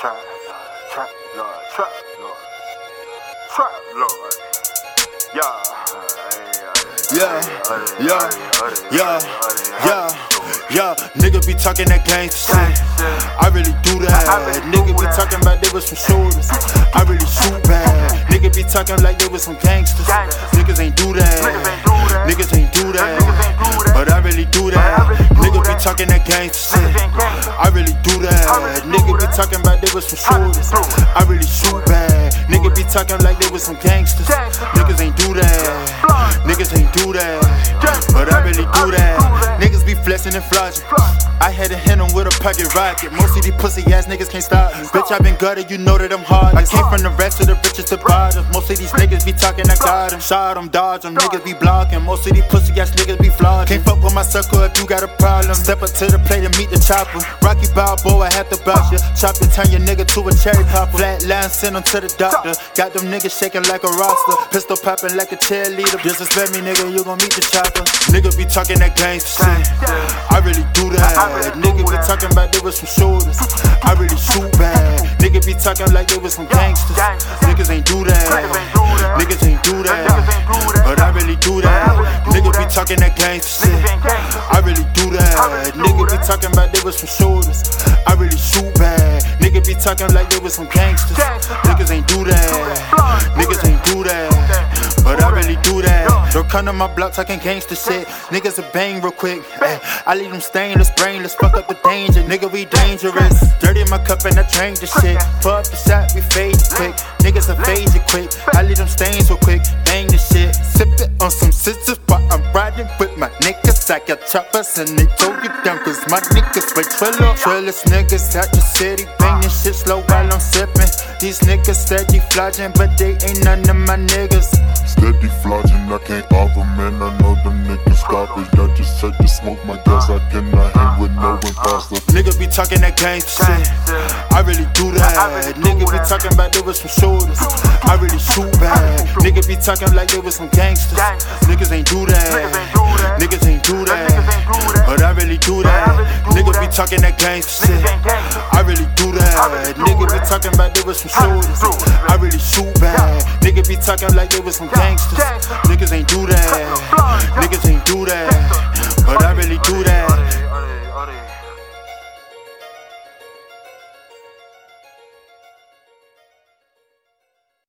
Trap, Lord, trap, Lord, trap, Lord, trap, Lord. Yeah, Yeah, yeah, yeah, yeah, yeah. Nigga be talking that gangsta shit. I really do that. Nigga be talking about they was some shooters. I really shoot bad. Nigga be talking like they was some gangsters. Niggas ain't do that. Niggas ain't do that. But I really do that. Talking that gangsta shit. I really do that. Nigga be talking about they was some shooters. I really shoot bad. Nigga be talking like they was some gangsters. Niggas ain't do that. Niggas ain't do that. But I really do that. Niggas and flogging. I had to hit 'em with a pocket rocket. Most of these pussy ass niggas can't stop me. Bitch, I been gutted, you know that I'm hard. I came from the rest of the richest to bottom. Most of these niggas be talking, I got 'em. Shot 'em, dodge 'em. Niggas be blocking. Most of these pussy ass niggas be flogging. Can't fuck with my circle if you got a problem. Step up to the plate and meet the chopper. Rocky Balboa, I had to bounce you. Chop and turn your nigga to a cherry popper. Flat line, send 'em to the doctor. Got them niggas shaking like a roster. Pistol popping like a cheerleader. Disrespect me, nigga, you gon' meet the chopper. Nigga be talking that gangsta shit. I really do that. Nigga be talking about they was some shooters. I really shoot bad. Nigga be talking like they was some gangsters. Niggas ain't do that. Niggas ain't do that. But I really do that. Nigga be talking that gangsta shit. I really do that. Nigga be talking about they was some shooters. I really shoot bad. Nigga be talking like they was some gangsters. Niggas ain't do that. Come to my block talking gangster shit. Niggas a bang real quick. Ay, I leave them stainless, brainless. Fuck up the danger. Nigga, we dangerous. Dirty in my cup and I drink the shit. Pull up the shot, we fade quick. Niggas a phase it quick. I leave them stains real quick. Bang the shit. Sip it on some scissors while I'm riding with my niggas. I got choppers and they throw you down. Cause my niggas way triller. Trillers niggas out the city. Bang this shit slow while I'm sipping. These niggas steady flogging, but they ain't none of my niggas. Steady can't offer, man. I know them niggas garbage. I just said to smoke my gas, I cannot hang with no imposter. Nigga be talking that gangsta shit. I really do that. Nigga be talking about they was some shooters. I really shoot bad. Nigga be talking like they was some gangsters. Niggas ain't do that. Niggas ain't do that. But I really do that. Nigga be talking that gangsta I really shoot bad. Nigga be talking like they was some gangsters. Niggas ain't do that.